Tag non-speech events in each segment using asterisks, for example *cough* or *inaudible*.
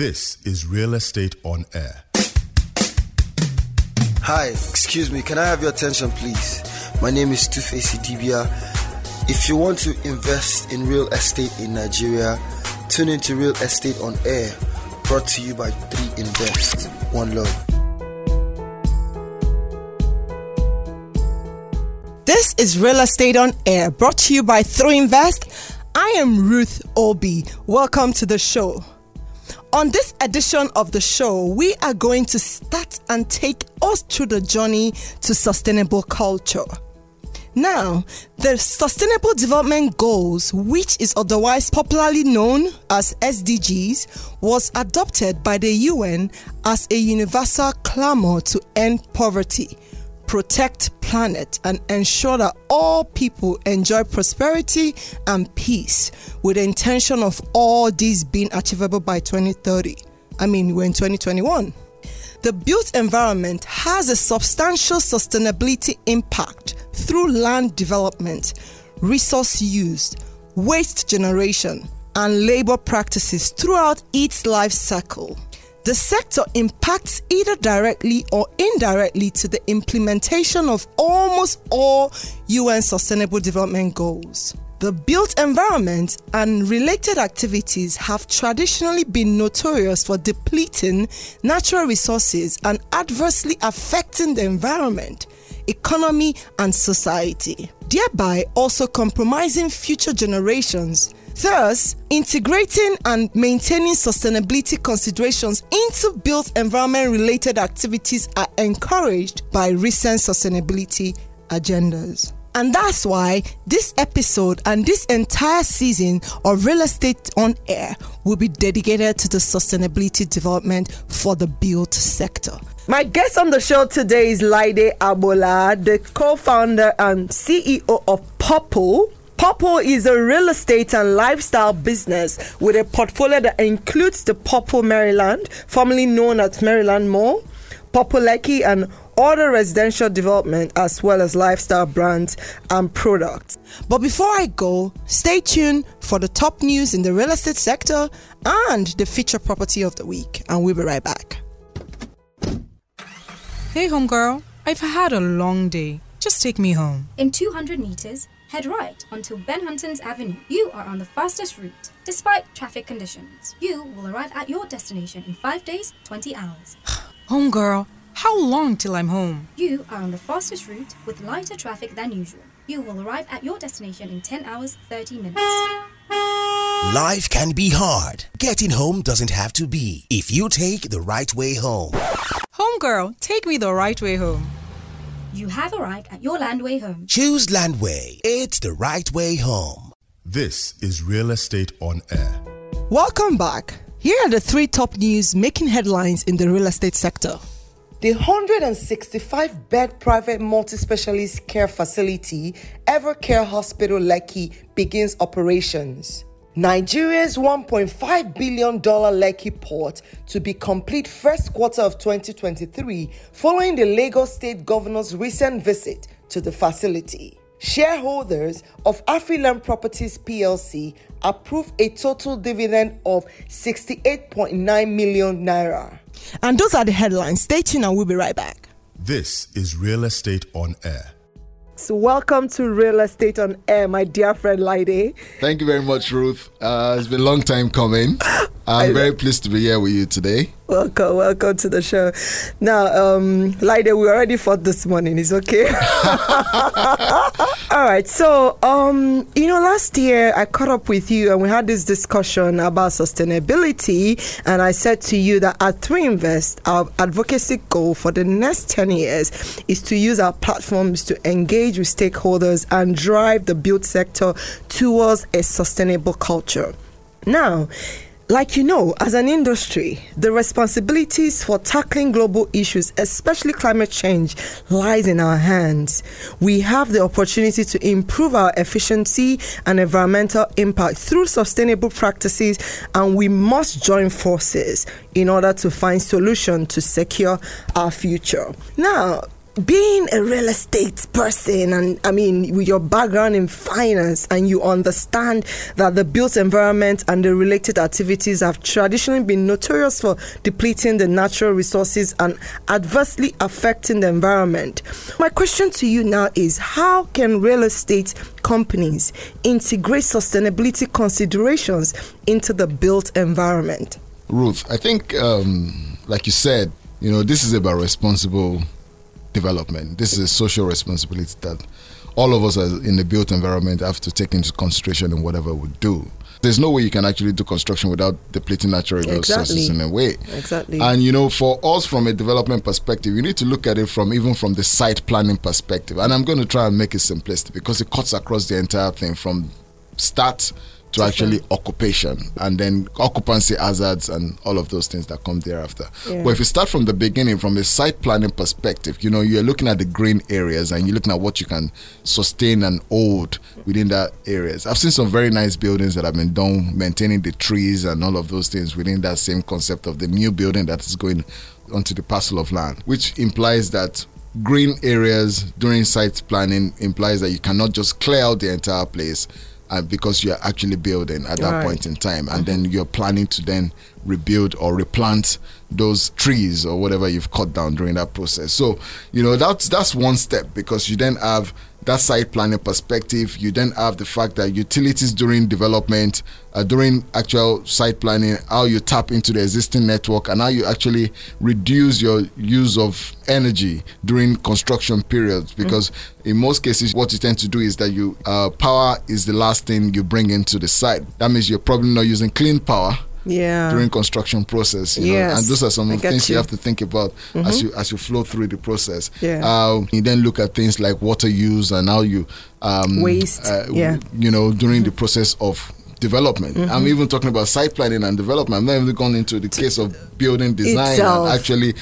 This is Real Estate on Air. Hi, excuse me, can I have your attention, please? My name is Tuface Idibia. If you want to invest in real estate in Nigeria, tune into Real Estate on Air, brought to you by 3 Invest. One love. This is Real Estate on Air, brought to you by 3 Invest. I am Ruth Obi. Welcome to the show. On this edition of the show, we are going to start and take us through the journey to sustainable culture. Now, the Sustainable Development Goals, which is otherwise popularly known as SDGs, was adopted by the UN as a universal clamor to end poverty protect planet and ensure that all people enjoy prosperity and peace with the intention of all these being achievable by 2030 i mean we're in 2021 the built environment has a substantial sustainability impact through land development resource use waste generation and labor practices throughout its life cycle the sector impacts either directly or indirectly to the implementation of almost all UN Sustainable Development Goals. The built environment and related activities have traditionally been notorious for depleting natural resources and adversely affecting the environment, economy, and society, thereby also compromising future generations Thus, integrating and maintaining sustainability considerations into built environment related activities are encouraged by recent sustainability agendas. And that's why this episode and this entire season of Real Estate on Air will be dedicated to the sustainability development for the built sector. My guest on the show today is Laide Agboola, the co founder and CEO of Purple Purple is a real estate and lifestyle business with a portfolio that includes the Purple Maryland, formerly known as Maryland Mall, Purple Lekki, and other residential development as well as lifestyle brands and products. But before I go, stay tuned for the top news in the real estate sector and the feature property of the week, and we'll be right back. Hey, homegirl, I've had a long day. Just take me home. In 200 meters, Head right onto Ben Huntons Avenue. You are on the fastest route, despite traffic conditions. You will arrive at your destination in 5 days, 20 hours. *sighs* Home girl, how long till I'm home? You are on the fastest route with lighter traffic than usual. You will arrive at your destination in 10 hours, 30 minutes. Life can be hard. Getting home doesn't have to be if you take the right way home. Home girl, take me the right way home. You have arrived at your Landwey home. Choose Landwey. It's the right way home. This is Real Estate on Air. Welcome back. Here are the three top news making headlines in the real estate sector. The 165 bed private multi specialist care facility, Evercare Hospital Lekki, begins operations. Nigeria's $1.5 billion Lekki port to be complete first quarter of 2023 following the Lagos State Governor's recent visit to the facility. Shareholders of Afriland Properties PLC approved a total dividend of 68.9 million naira. And those are the headlines. Stay tuned and we'll be right back. This is Real Estate on Air. So welcome to Real Estate on Air, my dear friend Laide. Thank you very much, Ruth. Uh, it's been a long time coming. *laughs* I'm very pleased to be here with you today. Welcome, welcome to the show. Now, um, Laide, we already fought this morning. It's okay. *laughs* *laughs* All right. So, um, you know, last year I caught up with you and we had this discussion about sustainability. And I said to you that at 3 Invest, our advocacy goal for the next 10 years is to use our platforms to engage with stakeholders and drive the build sector towards a sustainable culture. Now, like you know, as an industry, the responsibilities for tackling global issues, especially climate change, lies in our hands. We have the opportunity to improve our efficiency and environmental impact through sustainable practices, and we must join forces in order to find solutions to secure our future. Now, being a real estate person, and I mean, with your background in finance, and you understand that the built environment and the related activities have traditionally been notorious for depleting the natural resources and adversely affecting the environment. My question to you now is how can real estate companies integrate sustainability considerations into the built environment? Ruth, I think, um, like you said, you know, this is about responsible development. This is a social responsibility that all of us in the built environment have to take into consideration in whatever we do. There's no way you can actually do construction without depleting natural resources Exactly. in a way. Exactly. And you know, for us from a development perspective, you need to look at it from even from the site planning perspective. And I'm going to try and make it simplistic because it cuts across the entire thing from start to actually occupation and then occupancy hazards and all of those things that come thereafter. Yeah. But if you start from the beginning, from a site planning perspective, you know, you're looking at the green areas and you're looking at what you can sustain and hold within that areas. I've seen some very nice buildings that have been done maintaining the trees and all of those things within that same concept of the new building that is going onto the parcel of land, which implies that green areas during site planning implies that you cannot just clear out the entire place uh, because you're actually building at that Right. point in time and then you're planning to then rebuild or replant those trees or whatever you've cut down during that process so you know that's that's one step because you then have that site planning perspective you then have the fact that utilities during development uh, during actual site planning how you tap into the existing network and how you actually reduce your use of energy during construction periods. Because in most cases what you tend to do is that you uh, power is the last thing you bring into the site. That means you're probably not using clean power Yeah. during construction process you know and those are some of the things you. you. have to think about as you as you flow through the process Yeah. uh, you then look at things like water use and how you um, Waste, uh, yeah. you know during the process of development Mm-hmm. i'm even talking about site planning and development i'm not even going into the case of building design Itself. and actually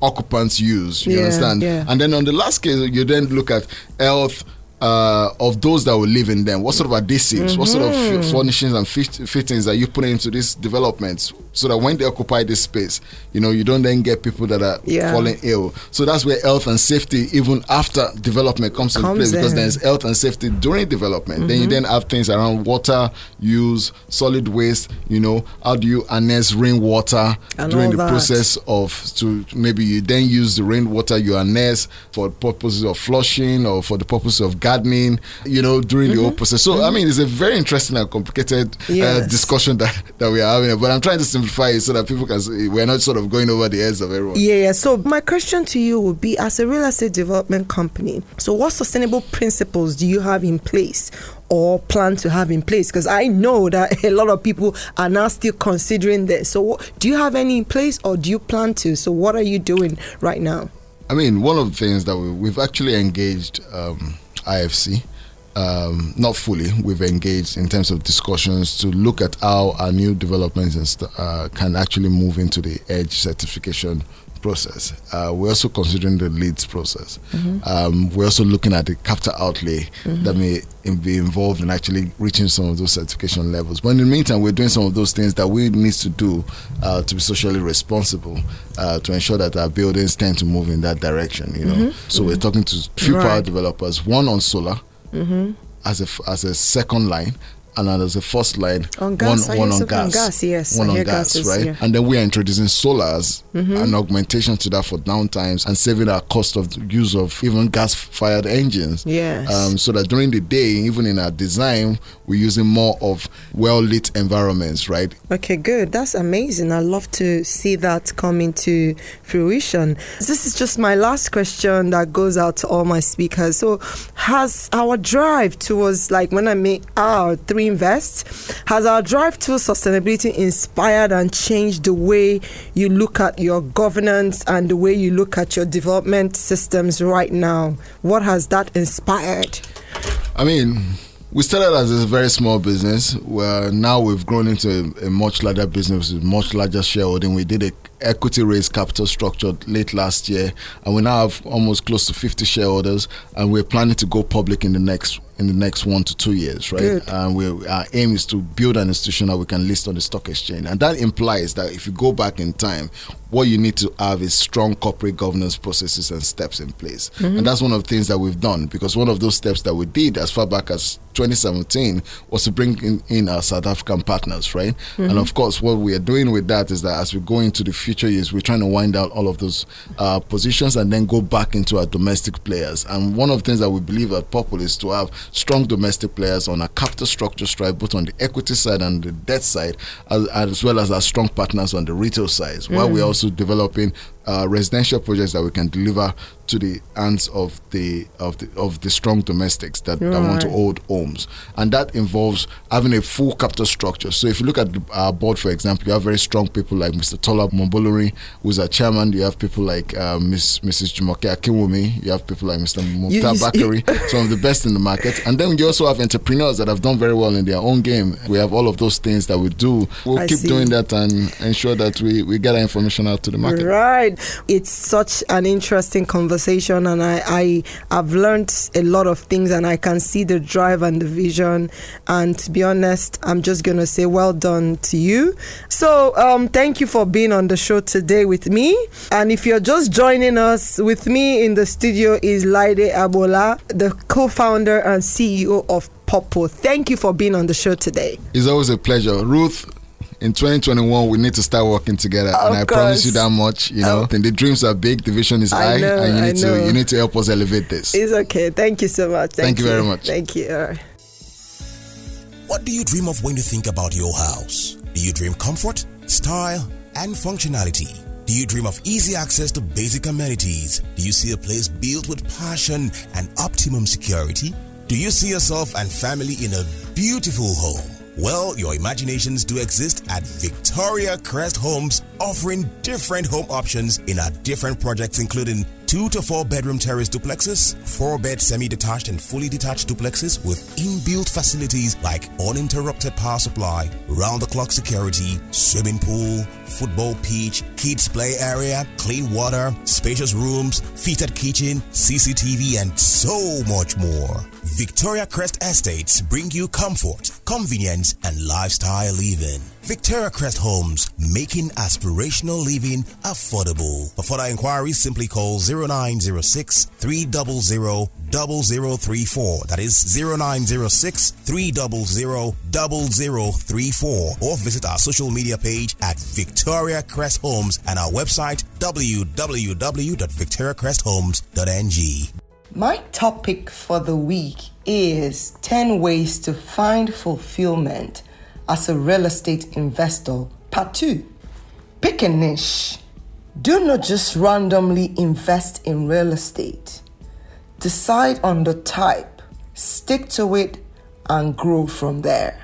occupants use you Yeah, understand yeah. and then on the last case you then look at health uh, of those that will live in them what sort of adhesives what sort of Mm-hmm. furnishings and fit- fittings are you putting into these developments so that when they occupy this space you know you don't then get people that are Yeah. falling ill so that's where health and safety even after development comes, into Comes place because there's health and safety during development then you then have things around water use solid waste you know how do you harness rainwater And during the that. process of to maybe you then use the rainwater you harness for purposes of flushing or for the purpose of gardening you know during the whole process so i mean it's a very interesting and complicated uh, discussion that, that we are having but i'm trying to simplify it so that people can see we're not sort of going over the heads of everyone Yeah, yeah. So my question to you would be as a real estate development company, so what sustainable principles do you have in place or plan to have in place? Because I know that *laughs* a lot of people are now still considering this. So do you have any in place or do you plan to? So what are you doing right now? I mean, one of the things that we, we've actually engaged um, IFC, um, not fully, we've engaged in terms of discussions to look at how our new developments uh, can actually move into the EDGE certification process. Uh, we're also considering the leads process. Um, we're also looking at the capital outlay that may be involved in actually reaching some of those certification levels. But in the meantime, we're doing some of those things that we need to do uh, to be socially responsible uh, to ensure that our buildings tend to move in that direction. You know, so we're talking to few power developers, one on solar as a as a second line. And uh, then as a first line, On gas, one, one on gas, gas, yes, one I on gas, gases, right? yeah. And then we are introducing solars mm-hmm. and augmentation to that for downtimes and saving our cost of use of even gas-fired engines. Yes. Um, so that during the day, even in our design, we're using more of well-lit environments, right? Okay, good. That's amazing. I love to see that come into fruition. This is just my last question that goes out to all my speakers. So, has our drive towards, like when I make our three invest, has our drive to sustainability inspired and changed the way you look at your governance and the way you look at your development systems right now? What has that inspired? I mean, we started as a very small business where now we've grown into a, a much larger business with much larger shareholding. We did a equity raise capital structure late last year, and we now have almost close to 50 shareholders, and we're planning to go public in the next in the next one to two years, right? Good. And we, our aim is to build an institution that we can list on the stock exchange, and that implies that if you go back in time, what you need to have is strong corporate governance processes and steps in place, and that's one of the things that we've done because one of those steps that we did as far back as 2017 was to bring in, in our South African partners, right? And of course, what we are doing with that is that as we go into the future years, we're trying to wind out all of those uh, positions and then go back into our domestic players. And one of the things that we believe at Purple is to have strong domestic players on a capital structure side, both on the equity side and the debt side, as, as well as our strong partners on the retail side, while we're mm. also developing uh, residential projects that we can deliver to the hands of the of the of the strong domestics that, that want to Right. hold homes, and that involves having a full capital structure. So if you look at the- our board, for example, you have very strong people like Mr. Tola Mobolurin, who's our chairman. You have people like uh, Miss Mrs. Jumoke Akinwumi. You have people like Mr. Mukta Bakari, some of the best in the market. And then you also have entrepreneurs that have done very well in their own game. We have all of those things that we do. We'll I keep see. doing that and ensure that we, we get our information out to the market. Right. It's such an interesting conversation, and I, I have learned a lot of things, and I can see the drive and the vision. And to be honest, I'm just gonna say well done to you. So, um, thank you for being on the show today with me. And if you're just joining us, with me in the studio is Laide Agboola, the co-founder and CEO of Purple. Thank you for being on the show today. It's always a pleasure. Ruth, in 2021, we need to start working together. and I promise you that much. You know, and the dreams are big, the vision is I high, know, and you I need know. to you need to help us elevate this. It's okay. Thank you so much. Thank you very much. Thank you. All right. What do you dream of when you think about your house? Do you dream comfort, style, and functionality? Do you dream of easy access to basic amenities? Do you see a place built with passion and optimum security? Do you see yourself and family in a beautiful home? Well, your imaginations do exist at Victoria Crest Homes, offering different home options in our different projects, including two to four bedroom terrace duplexes, four bed semi detached and fully detached duplexes with inbuilt facilities like uninterrupted power supply, round the clock security, swimming pool, football pitch, kids play area, clean water, spacious rooms, fitted kitchen, CCTV, and so much more. Victoria Crest Estates bring you comfort, convenience, and lifestyle living. Victoria Crest Homes, making aspirational living affordable. For further inquiries, simply call 0906 300 0034. That is 0906 300 0034. Or visit our social media page at Victoria Crest Homes and our website www.victoriacresthomes.ng. My topic for the week is 10 ways to find fulfillment as a real estate investor. Part 2. Pick a niche. Do not just randomly invest in real estate. Decide on the type, stick to it, and grow from there.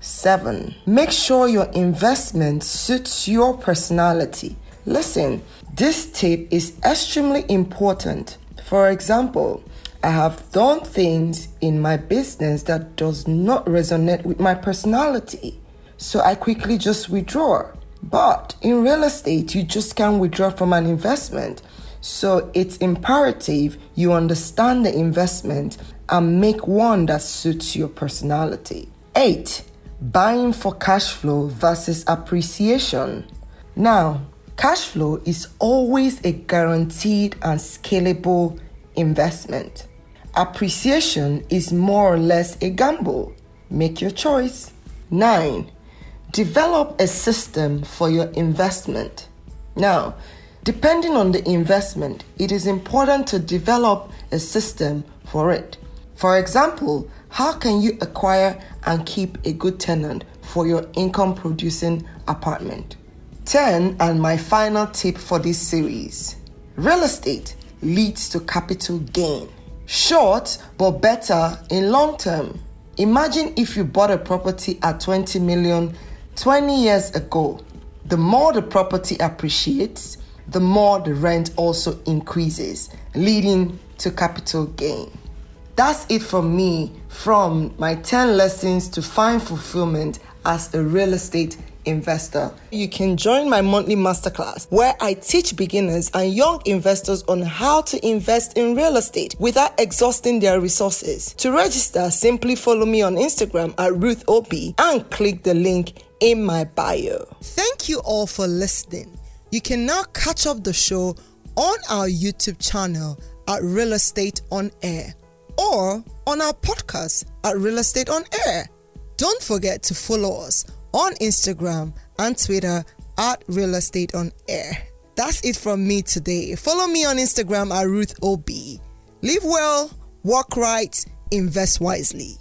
7. Make sure your investment suits your personality. Listen, this tip is extremely important. For example, I have done things in my business that does not resonate with my personality. So I quickly just withdraw. But in real estate, you just can't withdraw from an investment. So it's imperative you understand the investment and make one that suits your personality. 8. Buying for cash flow versus appreciation. Now, cash flow is always a guaranteed and scalable investment. Appreciation is more or less a gamble. Make your choice. 9. Develop a system for your investment. Now, depending on the investment, it is important to develop a system for it. For example, how can you acquire and keep a good tenant for your income producing apartment? 10 and my final tip for this series real estate leads to capital gain. Short but better in long term. Imagine if you bought a property at 20 million 20 years ago. The more the property appreciates, the more the rent also increases, leading to capital gain. That's it from me from my 10 lessons to find fulfillment as a real estate investor. You can join my monthly masterclass where I teach beginners and young investors on how to invest in real estate without exhausting their resources. To register, simply follow me on Instagram at Ruth OB and click the link in my bio. Thank you all for listening. You can now catch up the show on our YouTube channel at Real Estate on Air or on our podcast at Real Estate on Air. Don't forget to follow us on Instagram and Twitter at Real Estate on Air. That's it from me today. Follow me on Instagram at Ruth OB. Live well, work right, invest wisely.